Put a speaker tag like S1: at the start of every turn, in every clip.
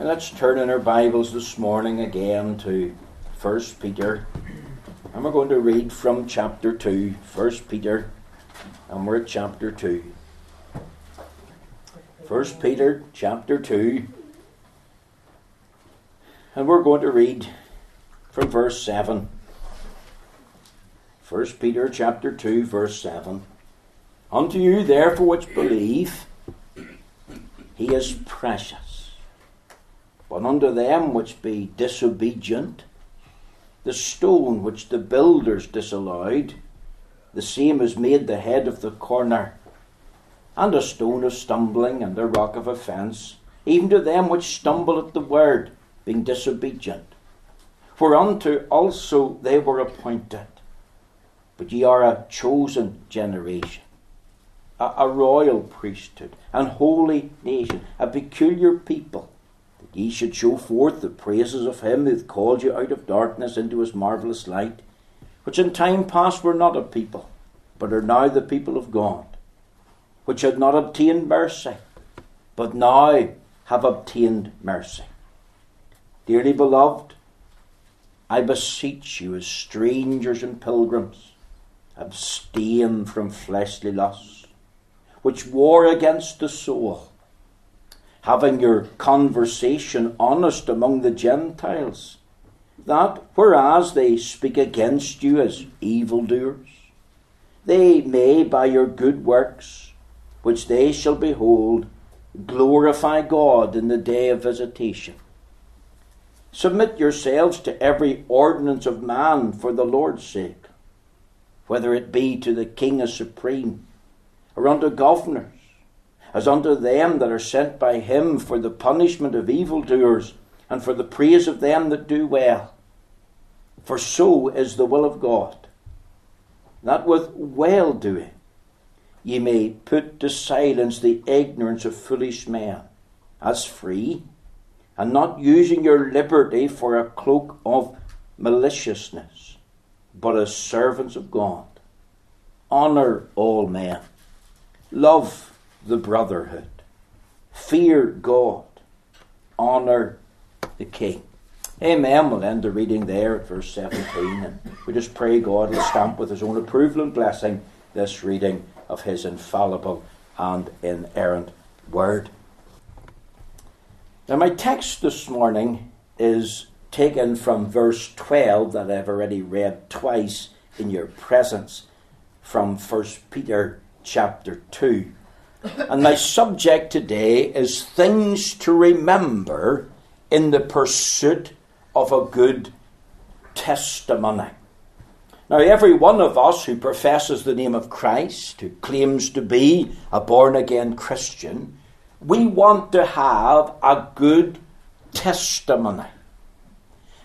S1: And let's turn in our Bibles this morning again to 1 Peter. And we're going to read from chapter 2, 1 Peter, and we're at chapter 2. 1 Peter chapter 2. And we're going to read from verse 7. 1 Peter chapter 2, verse 7. Unto you, therefore, which believe, he is precious. But unto them which be disobedient, the stone which the builders disallowed, the same is made the head of the corner, and a stone of stumbling and a rock of offence, even to them which stumble at the word, being disobedient. For unto also they were appointed. But ye are a chosen generation, a, a royal priesthood, an holy nation, a peculiar people ye should show forth the praises of him who hath called you out of darkness into his marvellous light, which in time past were not a people, but are now the people of God, which had not obtained mercy, but now have obtained mercy. Dearly beloved, I beseech you as strangers and pilgrims, abstain from fleshly lusts, which war against the soul having your conversation honest among the Gentiles, that whereas they speak against you as evildoers, they may by your good works, which they shall behold, glorify God in the day of visitation. Submit yourselves to every ordinance of man for the Lord's sake, whether it be to the king as supreme, or unto governors as unto them that are sent by him for the punishment of evildoers and for the praise of them that do well. For so is the will of God, that with well doing ye may put to silence the ignorance of foolish men, as free, and not using your liberty for a cloak of maliciousness, but as servants of God. Honour all men. Love the brotherhood. Fear God. Honour the king. Amen. We'll end the reading there at verse 17. And we just pray God will stamp with his own approval and blessing this reading of his infallible and inerrant word. Now, my text this morning is taken from verse 12 that I've already read twice in your presence from 1 Peter chapter 2. And my subject today is things to remember in the pursuit of a good testimony. Now, every one of us who professes the name of Christ, who claims to be a born again Christian, we want to have a good testimony.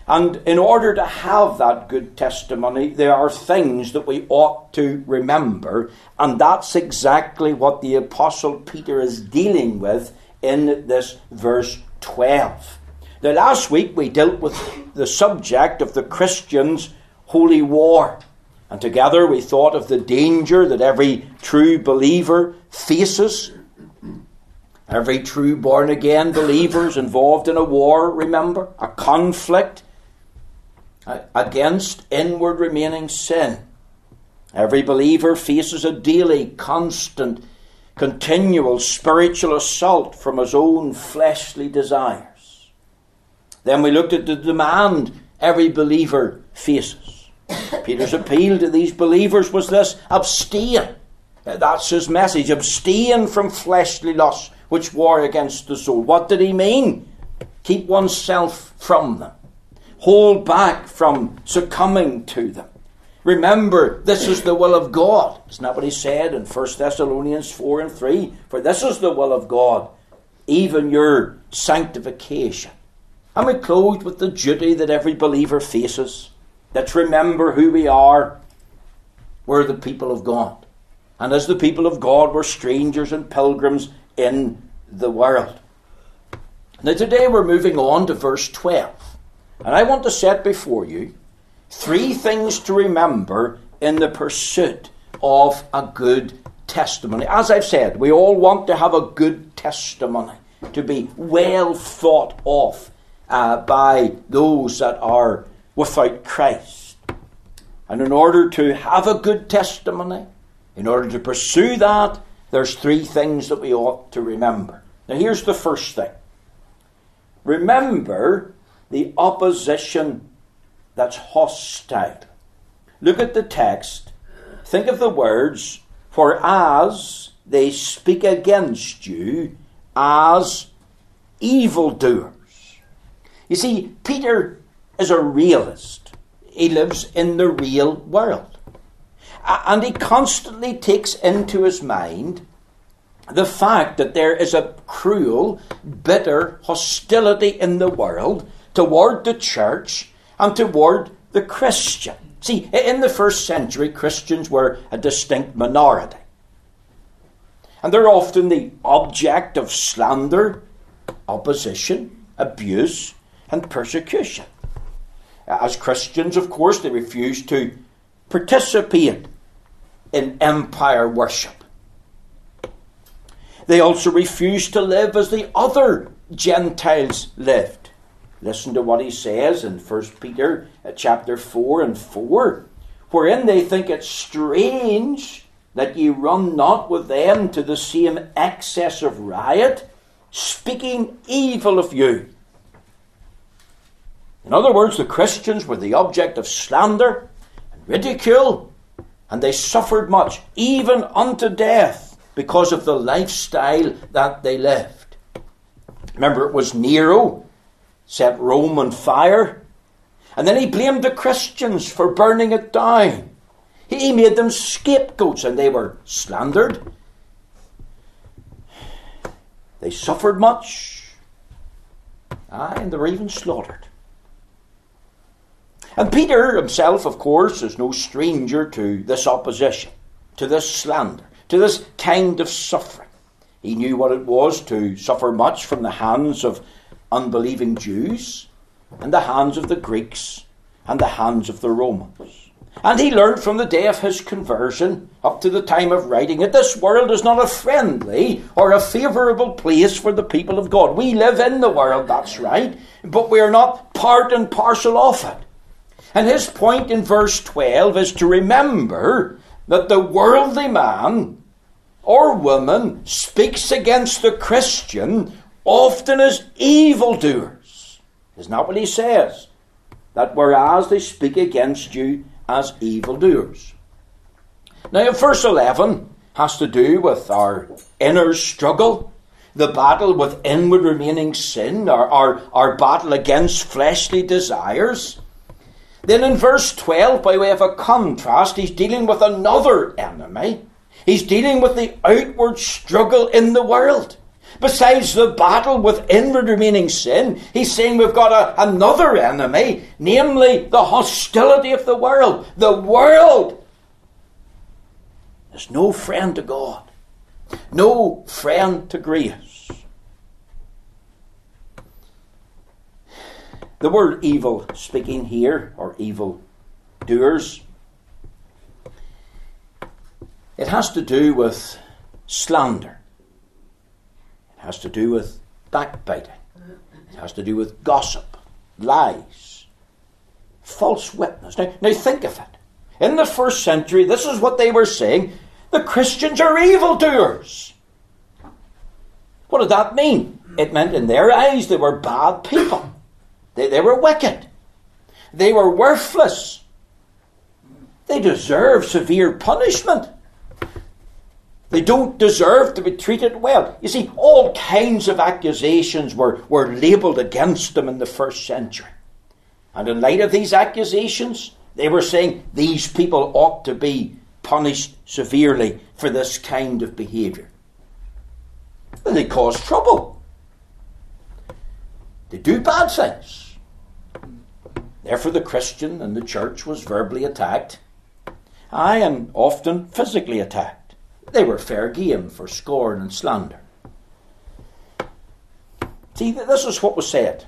S1: And in order to have that good testimony, there are things that we ought to remember, and that's exactly what the Apostle Peter is dealing with in this verse 12. Now, last week we dealt with the subject of the Christian's holy war, and together we thought of the danger that every true believer faces. Every true born again believer is involved in a war, remember, a conflict against inward remaining sin. Every believer faces a daily, constant, continual spiritual assault from his own fleshly desires. Then we looked at the demand every believer faces. Peter's appeal to these believers was this abstain. That's his message. Abstain from fleshly lusts which war against the soul. What did he mean? Keep oneself from them hold back from succumbing to them. Remember, this is the will of God. Isn't that what he said in 1 Thessalonians 4 and 3? For this is the will of God, even your sanctification. And we closed with the duty that every believer faces. Let's remember who we are. We're the people of God. And as the people of God, we're strangers and pilgrims in the world. Now, today we're moving on to verse 12. And I want to set before you three things to remember in the pursuit of a good testimony. As I've said, we all want to have a good testimony. to be well thought of uh, by those that are without Christ. And in order to have a good testimony, in order to pursue that, there's three things that we ought to remember. Now, here's the first thing remember the opposition that's hostile. Look at the text. Think of the words, for as they speak against you as evildoers. You see, Peter is a realist. He lives in the real world. And he constantly takes into his mind the fact that there is a cruel, bitter hostility in the world toward the church and toward the Christian. See, in the first century, Christians were a distinct minority. And they're often the object of slander, opposition, abuse, and persecution. As Christians, of course, they refused to participate in empire worship. They also refused to live as the other Gentiles lived. Listen to what he says in 1 Peter uh, chapter 4 and 4, wherein they think it strange that ye run not with them to the same excess of riot, speaking evil of you. In other words, the Christians were the object of slander and ridicule, and they suffered much, even unto death, because of the lifestyle that they lived. Remember, it was Nero set Rome on fire, and then he blamed the Christians for burning it down. He made them scapegoats, and they were slandered. They suffered much, aye, and they were even slaughtered. And Peter himself, of course, is no stranger to this opposition, to this slander, to this kind of suffering. He knew what it was to suffer much from the hands of unbelieving Jews, and the hands of the Greeks, and the hands of the Romans. And he learned from the day of his conversion up to the time of writing that this world is not a friendly or a favourable place for the people of God. We live in the world, that's right, but we are not part and parcel of it. And his point in verse 12 is to remember that the worldly man or woman speaks against the Christian often as evildoers. Isn't that what he says? That whereas they speak against you as evildoers. Now, verse 11 has to do with our inner struggle, the battle with inward remaining sin, our, our, our battle against fleshly desires. Then in verse 12, by way of a contrast, he's dealing with another enemy. He's dealing with the outward struggle in the world. Besides the battle with inward remaining sin, he's saying we've got a, another enemy, namely the hostility of the world. The world is no friend to God, no friend to grace. The word evil speaking here, or evil doers, it has to do with slander. It has to do with backbiting. It has to do with gossip, lies, false witness. Now, now think of it. In the first century, this is what they were saying the Christians are evildoers. What did that mean? It meant in their eyes they were bad people. They, they were wicked. They were worthless. They deserve severe punishment. They don't deserve to be treated well. You see, all kinds of accusations were, were labelled against them in the first century. And in light of these accusations, they were saying these people ought to be punished severely for this kind of behaviour. They cause trouble. They do bad things. Therefore, the Christian and the church was verbally attacked, aye, and often physically attacked. They were fair game for scorn and slander. See, this is what was said.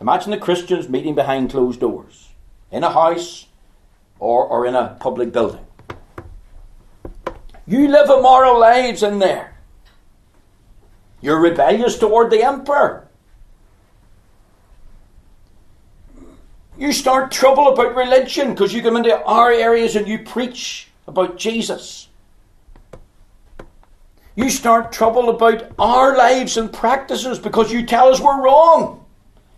S1: Imagine the Christians meeting behind closed doors, in a house or, or in a public building. You live immoral lives in there. You're rebellious toward the emperor. You start trouble about religion because you come into our areas and you preach about Jesus. You start trouble about our lives and practices because you tell us we're wrong.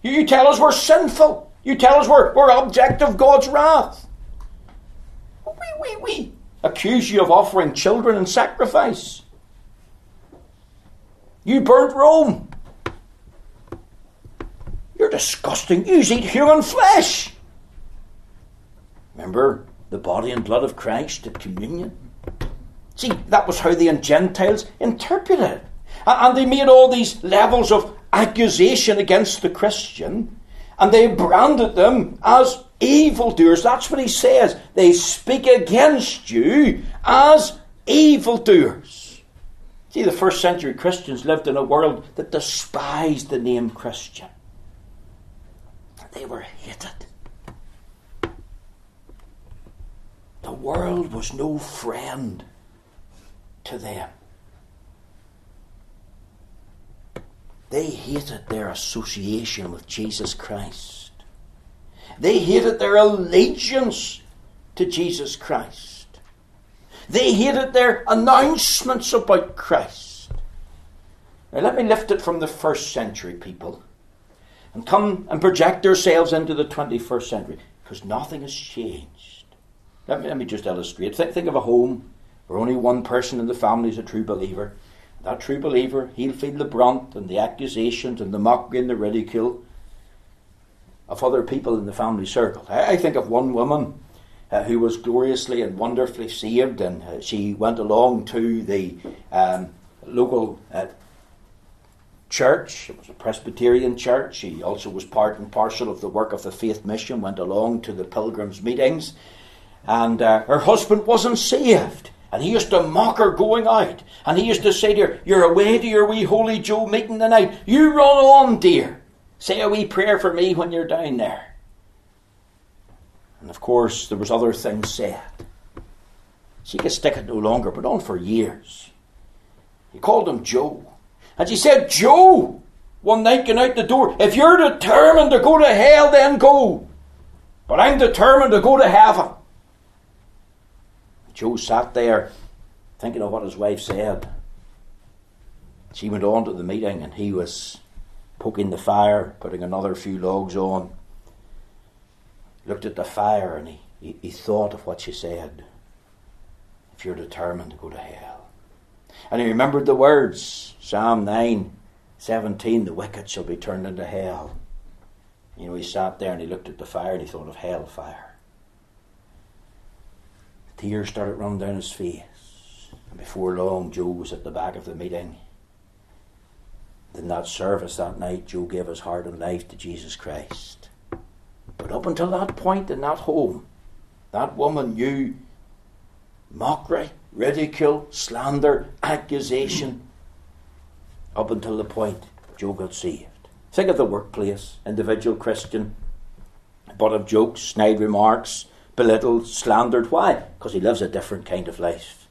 S1: You tell us we're sinful. You tell us we're, we're object of God's wrath. We, we, we accuse you of offering children in sacrifice. You burnt Rome. You're disgusting. You eat human flesh. Remember the body and blood of Christ at communion? See, that was how the Gentiles interpreted it. And they made all these levels of accusation against the Christian, and they branded them as evildoers. That's what he says. They speak against you as evildoers. See, the first century Christians lived in a world that despised the name Christian. They were hated. The world was no friend to them. They hated their association with Jesus Christ. They hated their allegiance to Jesus Christ. They hated their announcements about Christ. Now, let me lift it from the first century people and come and project ourselves into the 21st century because nothing has changed. Let me, let me just illustrate. Think, think of a home where only one person in the family is a true believer. That true believer, he'll feel the brunt and the accusations and the mockery and the ridicule of other people in the family circle. I, think of one woman uh, who was gloriously and wonderfully saved, and uh, she went along to the um, local uh, church. It was a Presbyterian church. She also was part and parcel of the work of the Faith Mission, went along to the pilgrims' meetings. And uh, her husband wasn't saved. And he used to mock her going out. And he used to say to her, You're away to your wee Holy Joe meeting tonight. You run on, dear. Say a wee prayer for me when you're down there. And of course, there was other things said. She could stick it no longer, but on for years. He called him Joe. And she said, Joe, one night going out the door, if you're determined to go to hell, then go. But I'm determined to go to heaven. Joe sat there thinking of what his wife said. She went on to the meeting and he was poking the fire, putting another few logs on. Looked at the fire and he, he, he thought of what she said. If you're determined to go to hell. And he remembered the words Psalm 9 17, the wicked shall be turned into hell. You know, he sat there and he looked at the fire and he thought of hellfire. Tears started running down his face. And before long, Joe was at the back of the meeting. In that service that night, Joe gave his heart and life to Jesus Christ. But up until that point in that home, that woman knew mockery, ridicule, slander, accusation, up until the point Joe got saved. Think of the workplace, individual Christian, but of jokes, snide remarks, belittled, slandered. Why? Because he lives a different kind of life.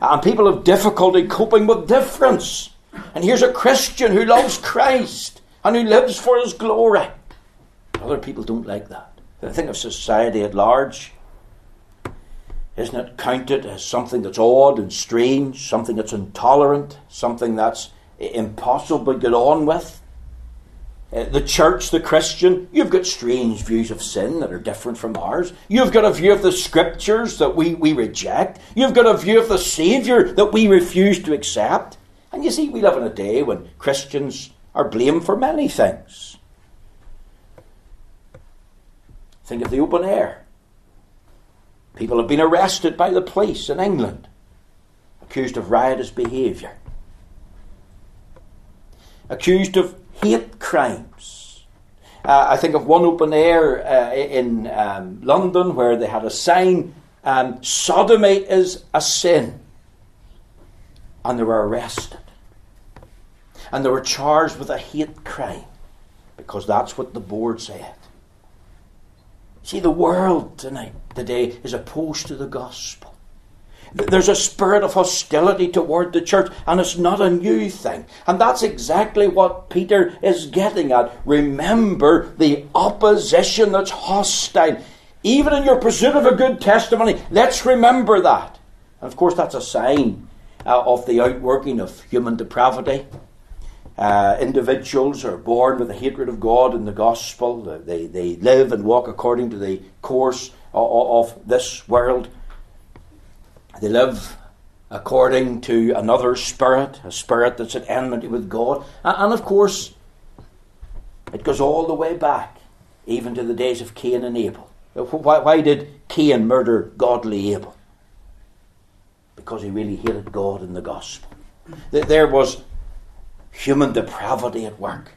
S1: And people have difficulty coping with difference. And here's a Christian who loves Christ and who lives for his glory. Other people don't like that. think of society at large. Isn't it counted as something that's odd and strange, something that's intolerant, something that's impossible to get on with? Uh, the church, the Christian, you've got strange views of sin that are different from ours. You've got a view of the scriptures that we, we reject. You've got a view of the Saviour that we refuse to accept. And you see, we live in a day when Christians are blamed for many things. Think of the open air. People have been arrested by the police in England, accused of riotous behaviour, accused of hate crimes. Uh, I think of one open air uh, in um, London where they had a sign um, sodomy is a sin. And they were arrested. And they were charged with a hate crime because that's what the board said. See, the world tonight, today, is opposed to the gospel. There's a spirit of hostility toward the church, and it's not a new thing. And that's exactly what Peter is getting at. Remember the opposition that's hostile. Even in your pursuit of a good testimony, let's remember that. And of course, that's a sign uh, of the outworking of human depravity. Uh, individuals are born with a hatred of God and the gospel. They, they live and walk according to the course of, of this world. They live according to another spirit, a spirit that's at enmity with God. And, of course, it goes all the way back, even to the days of Cain and Abel. Why, why did Cain murder godly Abel? Because he really hated God and the gospel. There was human depravity at work.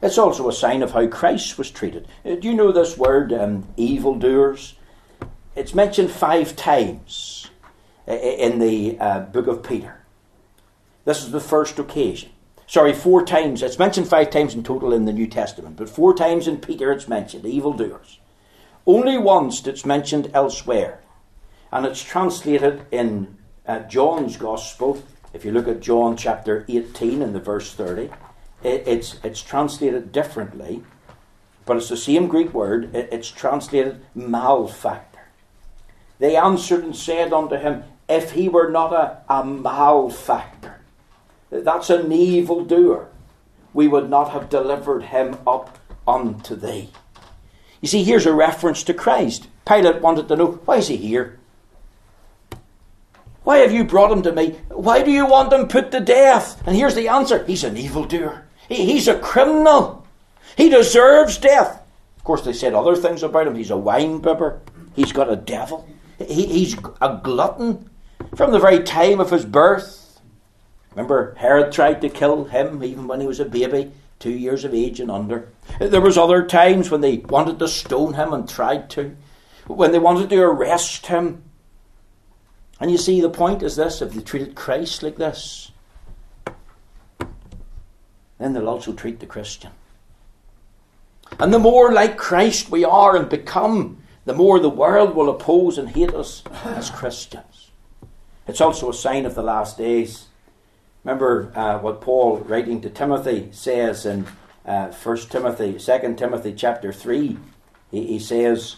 S1: It's also a sign of how Christ was treated. Uh, do you know this word, um, evildoers? It's mentioned five times in the uh, book of Peter. This is the first occasion. Sorry, four times. It's mentioned five times in total in the New Testament, but four times in Peter it's mentioned, evildoers. Only once it's mentioned elsewhere, and it's translated in uh, John's Gospel if you look at John chapter 18 and the verse 30, it, it's, it's translated differently, but it's the same Greek word. It, it's translated malefactor. They answered and said unto him, If he were not a, a malefactor, that's an evil doer, we would not have delivered him up unto thee. You see, here's a reference to Christ. Pilate wanted to know, why is he here? Why have you brought him to me? Why do you want him put to death? And here's the answer He's an evildoer. He, he's a criminal. He deserves death. Of course, they said other things about him. He's a wine bibber. He's got a devil. He, he's a glutton from the very time of his birth. Remember, Herod tried to kill him even when he was a baby, two years of age and under. There was other times when they wanted to stone him and tried to. When they wanted to arrest him and you see, the point is this if they treated Christ like this, then they'll also treat the Christian. And the more like Christ we are and become, the more the world will oppose and hate us as Christians. It's also a sign of the last days. Remember uh, what Paul, writing to Timothy, says in uh, 1 Timothy, 2 Timothy chapter 3. He, he says,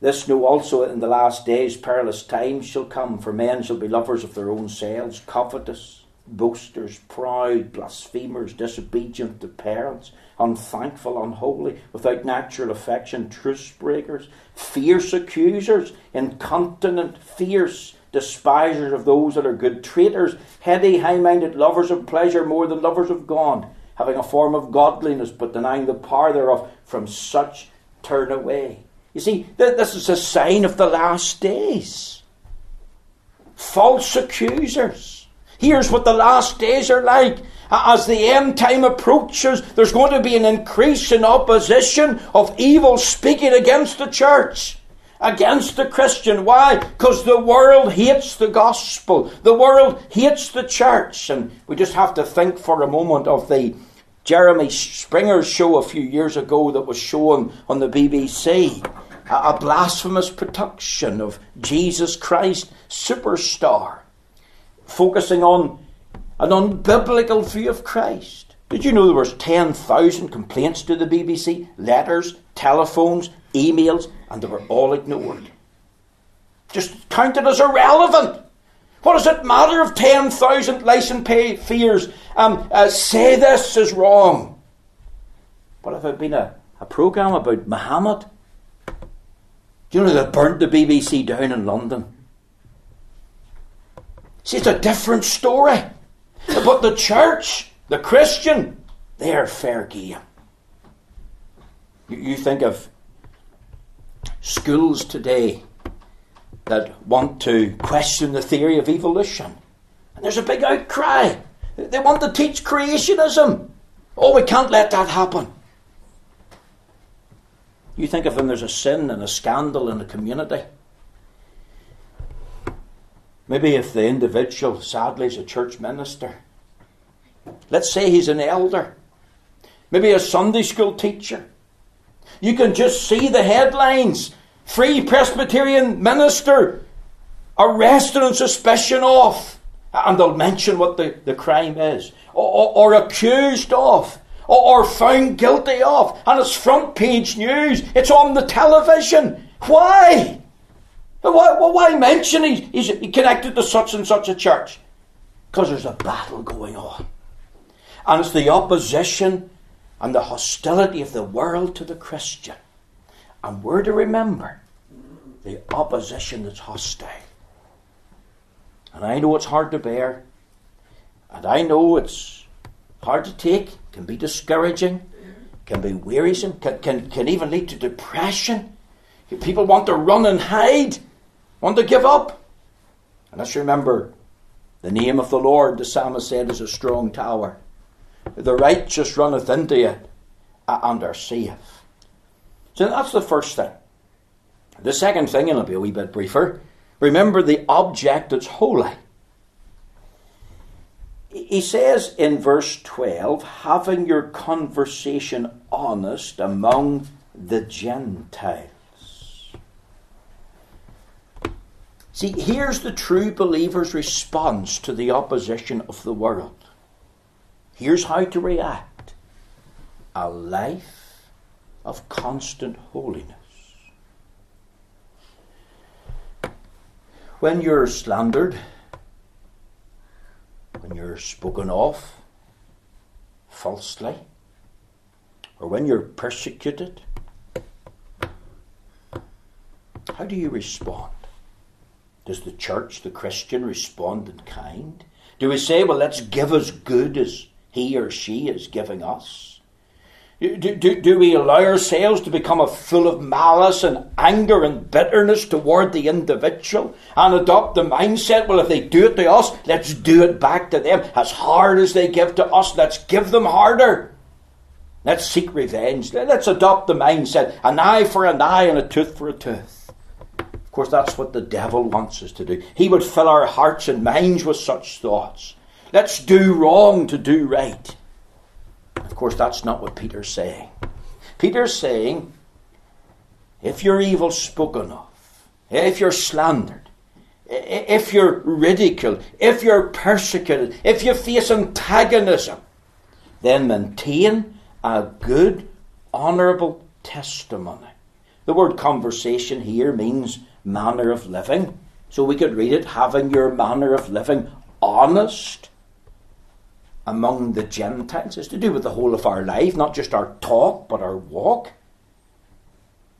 S1: this know also in the last days perilous times shall come, for men shall be lovers of their own selves, covetous, boasters, proud, blasphemers, disobedient to parents, unthankful, unholy, without natural affection, truce breakers, fierce accusers, incontinent, fierce, despisers of those that are good, traitors, heady, high minded, lovers of pleasure more than lovers of God, having a form of godliness, but denying the power thereof, from such turn away. You see, this is a sign of the last days. False accusers. Here's what the last days are like. As the end time approaches, there's going to be an increase in opposition of evil speaking against the church, against the Christian. Why? Because the world hates the gospel. The world hates the church. And we just have to think for a moment of the Jeremy Springer show a few years ago that was shown on the BBC a blasphemous production of Jesus Christ, superstar, focusing on an unbiblical view of Christ. Did you know there was 10,000 complaints to the BBC, letters, telephones, emails, and they were all ignored? Just counted as irrelevant. What does it matter if 10,000 license pay fears um, uh, say this is wrong? What if it had been a, a programme about Muhammad do you know they burnt the BBC down in London? See, it's a different story. But the church, the Christian, they are fair game. You think of schools today that want to question the theory of evolution. And there's a big outcry. They want to teach creationism. Oh, we can't let that happen. You think of when there's a sin and a scandal in a community. Maybe if the individual, sadly, is a church minister. Let's say he's an elder. Maybe a Sunday school teacher. You can just see the headlines. Free Presbyterian minister arrested on suspicion of, and they'll mention what the, the crime is, or, or, or accused of, or, or found guilty of, and it's front page news. It's on the television. Why? Why, why mention he's, he's connected to such and such a church? Because there's a battle going on. And it's the opposition and the hostility of the world to the Christian. And we're to remember the opposition that's hostile. And I know it's hard to bear. And I know it's hard to take, can be discouraging, can be wearisome, can, can, can even lead to depression. People want to run and hide, want to give up. And let's remember the name of the Lord, the psalmist said, is a strong tower. The righteous runneth into it and are safe. So that's the first thing. The second thing, and it'll be a wee bit briefer, remember the object that's holy. He says in verse 12, having your conversation honest among the Gentiles. See, here's the true believer's response to the opposition of the world. Here's how to react a life of constant holiness. When you're slandered, when you're spoken of falsely, or when you're persecuted, how do you respond? Does the church, the Christian, respond in kind? Do we say, well, let's give as good as he or she is giving us? Do, do, do we allow ourselves to become full of malice and anger and bitterness toward the individual and adopt the mindset, well, if they do it to us, let's do it back to them. As hard as they give to us, let's give them harder. Let's seek revenge. Let's adopt the mindset an eye for an eye and a tooth for a tooth. Of course, that's what the devil wants us to do. He would fill our hearts and minds with such thoughts. Let's do wrong to do right. Of course, that's not what Peter's saying. Peter's saying, if you're evil spoken of, if you're slandered, if you're ridiculed, if you're persecuted, if you face antagonism, then maintain a good, honourable testimony. The word conversation here means manner of living. So we could read it having your manner of living honest among the Gentiles. It's to do with the whole of our life, not just our talk, but our walk.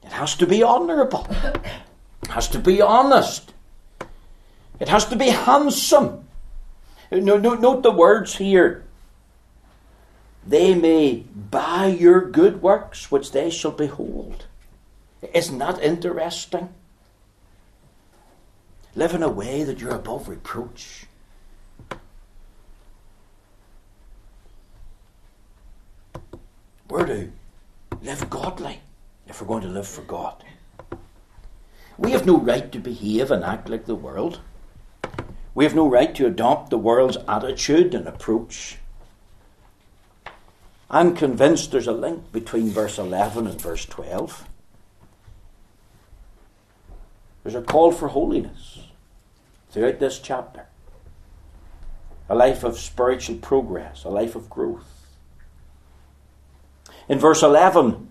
S1: It has to be honourable. It has to be honest. It has to be handsome. No, no, note the words here. They may buy your good works, which they shall behold. Isn't that interesting? Live in a way that you're above reproach. We're to live godly if we're going to live for God. We have no right to behave and act like the world. We have no right to adopt the world's attitude and approach. I'm convinced there's a link between verse 11 and verse 12. There's a call for holiness throughout this chapter. A life of spiritual progress, a life of growth. In verse 11,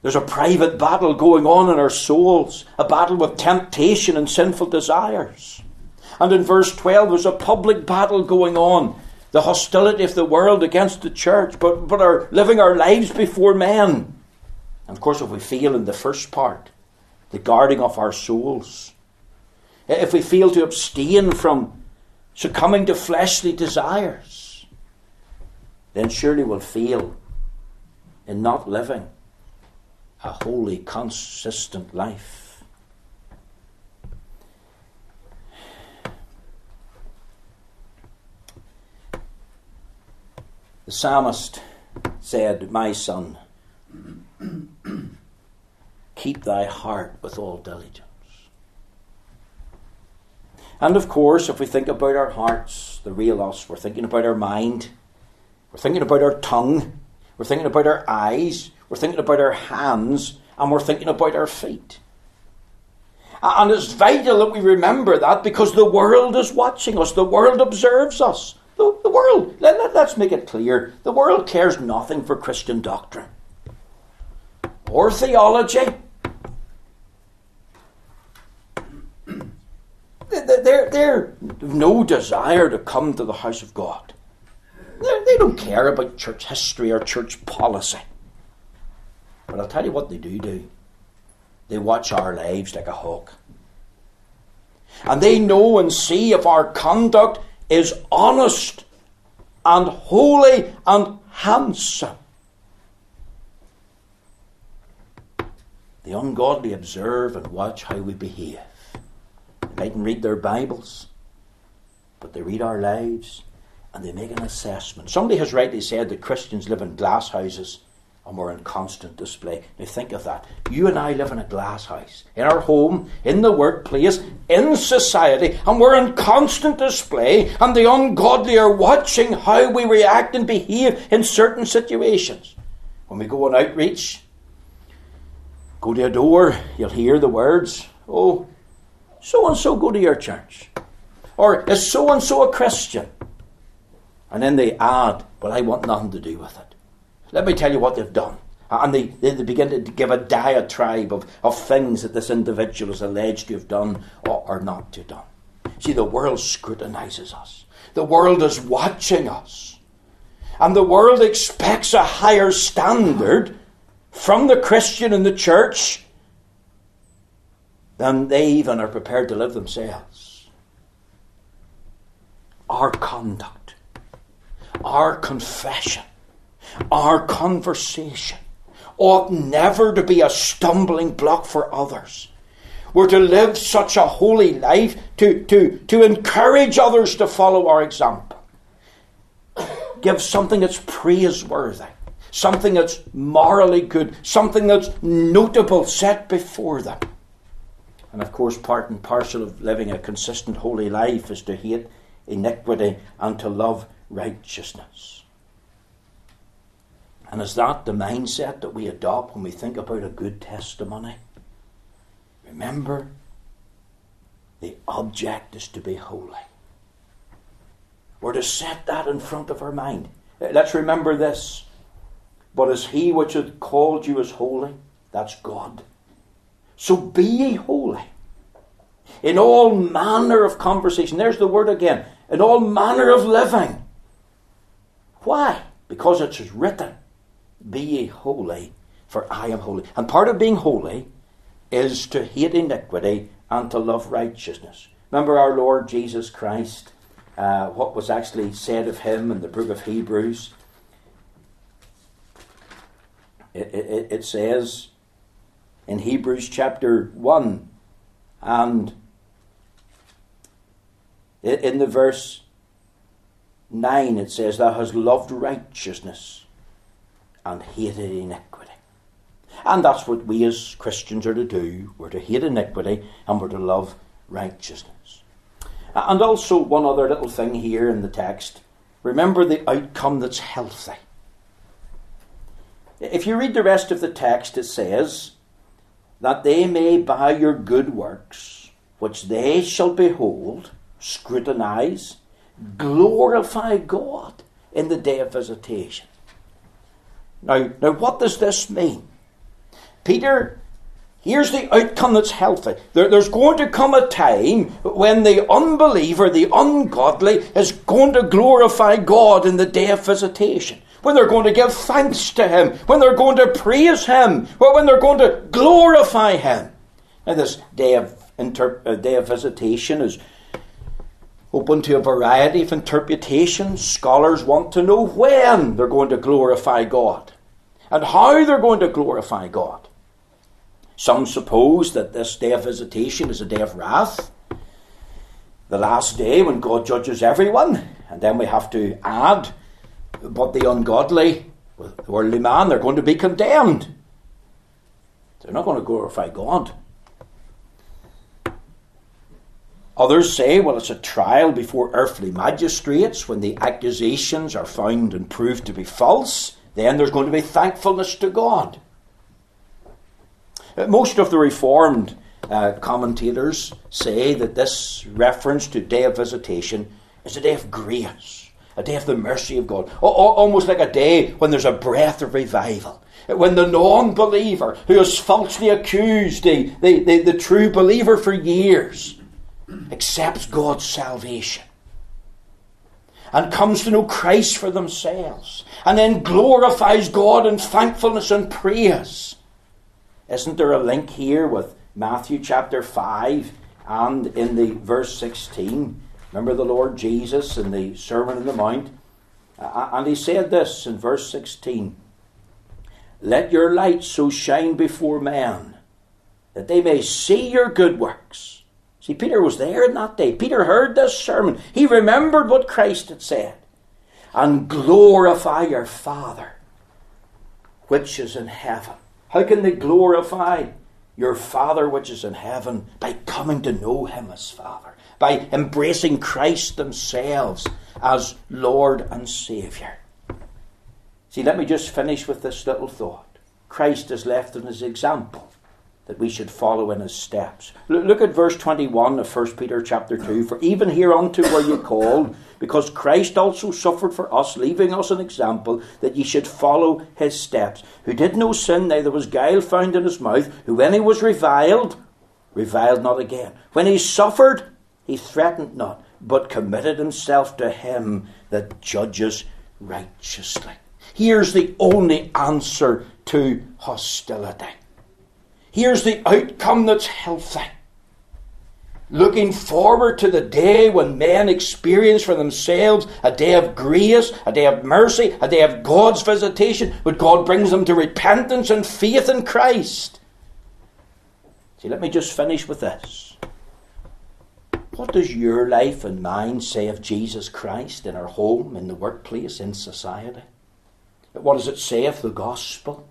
S1: there's a private battle going on in our souls, a battle with temptation and sinful desires. And in verse 12, there's a public battle going on the hostility of the world against the church, but, but are living our lives before men. And of course, if we fail in the first part, the guarding of our souls, Eh, if we fail to abstain from succumbing to fleshly desires, then surely we'll fail in not living a holy, consistent life. The psalmist said, My son, keep thy heart with all diligence. And of course, if we think about our hearts, the real us, we're thinking about our mind, we're thinking about our tongue, we're thinking about our eyes, we're thinking about our hands, and we're thinking about our feet. And it's vital that we remember that because the world is watching us, the world observes us. The, the world, let, let, let's make it clear, the world cares nothing for Christian doctrine or theology. They're, no desire to come to the house of God. They're, they do not care about church history or church policy. But I'll tell you what they do do. They watch our lives like a hawk. And they know and see if our conduct is honest and holy and handsome. The ungodly observe and watch how we behave. They mightn't read their Bibles, but they read our lives and they make an assessment. Somebody has rightly said that Christians live in glass houses and we're in constant display. Now think of that. You and I live in a glass house, in our home, in the workplace, in society, and we're in constant display, and the ungodly are watching how we react and behave in certain situations. When we go on outreach, go to a door, you'll hear the words, Oh, so and so go to your church. Or is so and so a Christian? And then they add, Well, I want nothing to do with it. Let me tell you what they've done. And they, they begin to give a diatribe of, of things that this individual is alleged to have done or, or not to have done. See, the world scrutinizes us. The world is watching us. And the world expects a higher standard from the Christian in the church than they even are prepared to live themselves. Our conduct, our confession, our conversation ought never to be a stumbling block for others. We're to live such a holy life to, to, to encourage others to follow our example. Give something that's praiseworthy, something that's morally good, something that's notable set before them. And of course, part and parcel of living a consistent holy life is to hate iniquity and to love righteousness. And is that the mindset that we adopt when we think about a good testimony? Remember, the object is to be holy. We're to set that in front of our mind. Uh, let's remember this. But as he which hath called you is holy, that's God. So be ye holy. In all manner of conversation, there's the word again. In all manner of living. Why? Because it's written. Be ye holy, for I am holy. And part of being holy is to hate iniquity and to love righteousness. Remember our Lord Jesus Christ, uh, what was actually said of him in the book of Hebrews? It, it, it says in Hebrews chapter 1 and in the verse 9 it says, Thou hast loved righteousness and hated iniquity. And that's what we as Christians are to do. We're to hate iniquity and we're to love righteousness. And also, one other little thing here in the text remember the outcome that's healthy. If you read the rest of the text, it says, That they may by your good works, which they shall behold, scrutinize, glorify God in the day of visitation. Now, now what does this mean? Peter, here's the outcome that's healthy. There, there's going to come a time when the unbeliever, the ungodly, is going to glorify God in the day of visitation. When they're going to give thanks to Him, when they're going to praise Him, when they're going to glorify Him. Now, this day of, inter- uh, day of visitation is open to a variety of interpretations. Scholars want to know when they're going to glorify God and how they're going to glorify God. Some suppose that this day of visitation is a day of wrath, the last day when God judges everyone, and then we have to add, but the ungodly, the worldly man, they're going to be condemned. They're not going to glorify God. Others say, well, it's a trial before earthly magistrates when the accusations are found and proved to be false then there's going to be thankfulness to God. Uh, most of the Reformed uh, commentators say that this reference to day of visitation is a day of grace, a day of the mercy of God, almost like a day when there's a breath of revival. When the non believer who has falsely accused the, the, the, the true believer for years accepts God's salvation and comes to know Christ for themselves, and then glorifies God in thankfulness and praise. Isn't there a link here with Matthew chapter 5 and in the verse 16? Remember the Lord Jesus in the Sermon on the Mount? and he said this in verse 16 Let your light so shine before men that they may see your good works See, Peter was there in that day. Peter heard this sermon. He remembered what Christ had said. And glorify your Father, which is in heaven. How can they glorify your Father, which is in heaven? By coming to know Him as Father, by embracing Christ themselves as Lord and Saviour. See, let me just finish with this little thought. Christ has left in his example that we should follow in his steps. Look at verse 21 of 1 Peter chapter 2. For even hereunto were ye called, because Christ also suffered for us, leaving us an example, that ye should follow his steps, who did no sin, neither was guile found in his mouth, who when he was reviled, reviled not again. When he suffered, he threatened not, but committed himself to him that judges righteously. Here's the only answer to hostility. Here's the outcome that's healthy. Looking forward to the day when men experience for themselves a day of grace, a day of mercy, a day of God's visitation, when God brings them to repentance and faith in Christ. See, let me just finish with this. What does your life and mine say of Jesus Christ in our home, in the workplace, in society? What does it say of the gospel?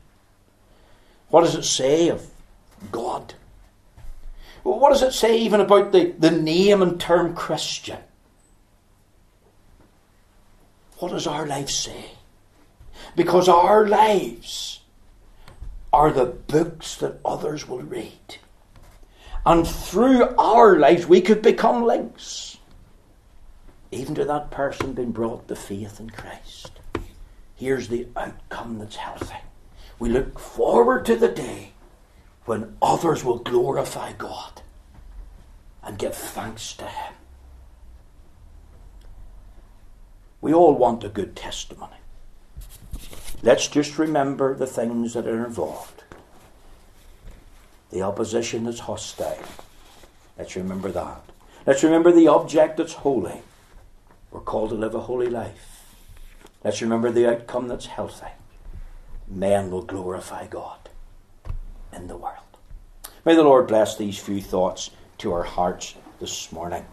S1: What does it say of God. What does it say even about the, the name and term Christian? What does our life say? Because our lives are the books that others will read. And through our lives, we could become links, even to that person being brought to faith in Christ. Here's the outcome that's healthy. We look forward to the day when others will glorify God and give thanks to Him. We all want a good testimony. Let's just remember the things that are involved. The opposition that's hostile. Let's remember that. Let's remember the object that's holy. We're called to live a holy life. Let's remember the outcome that's healthy. Men will glorify God in the world. May the Lord bless these few thoughts to our hearts this morning.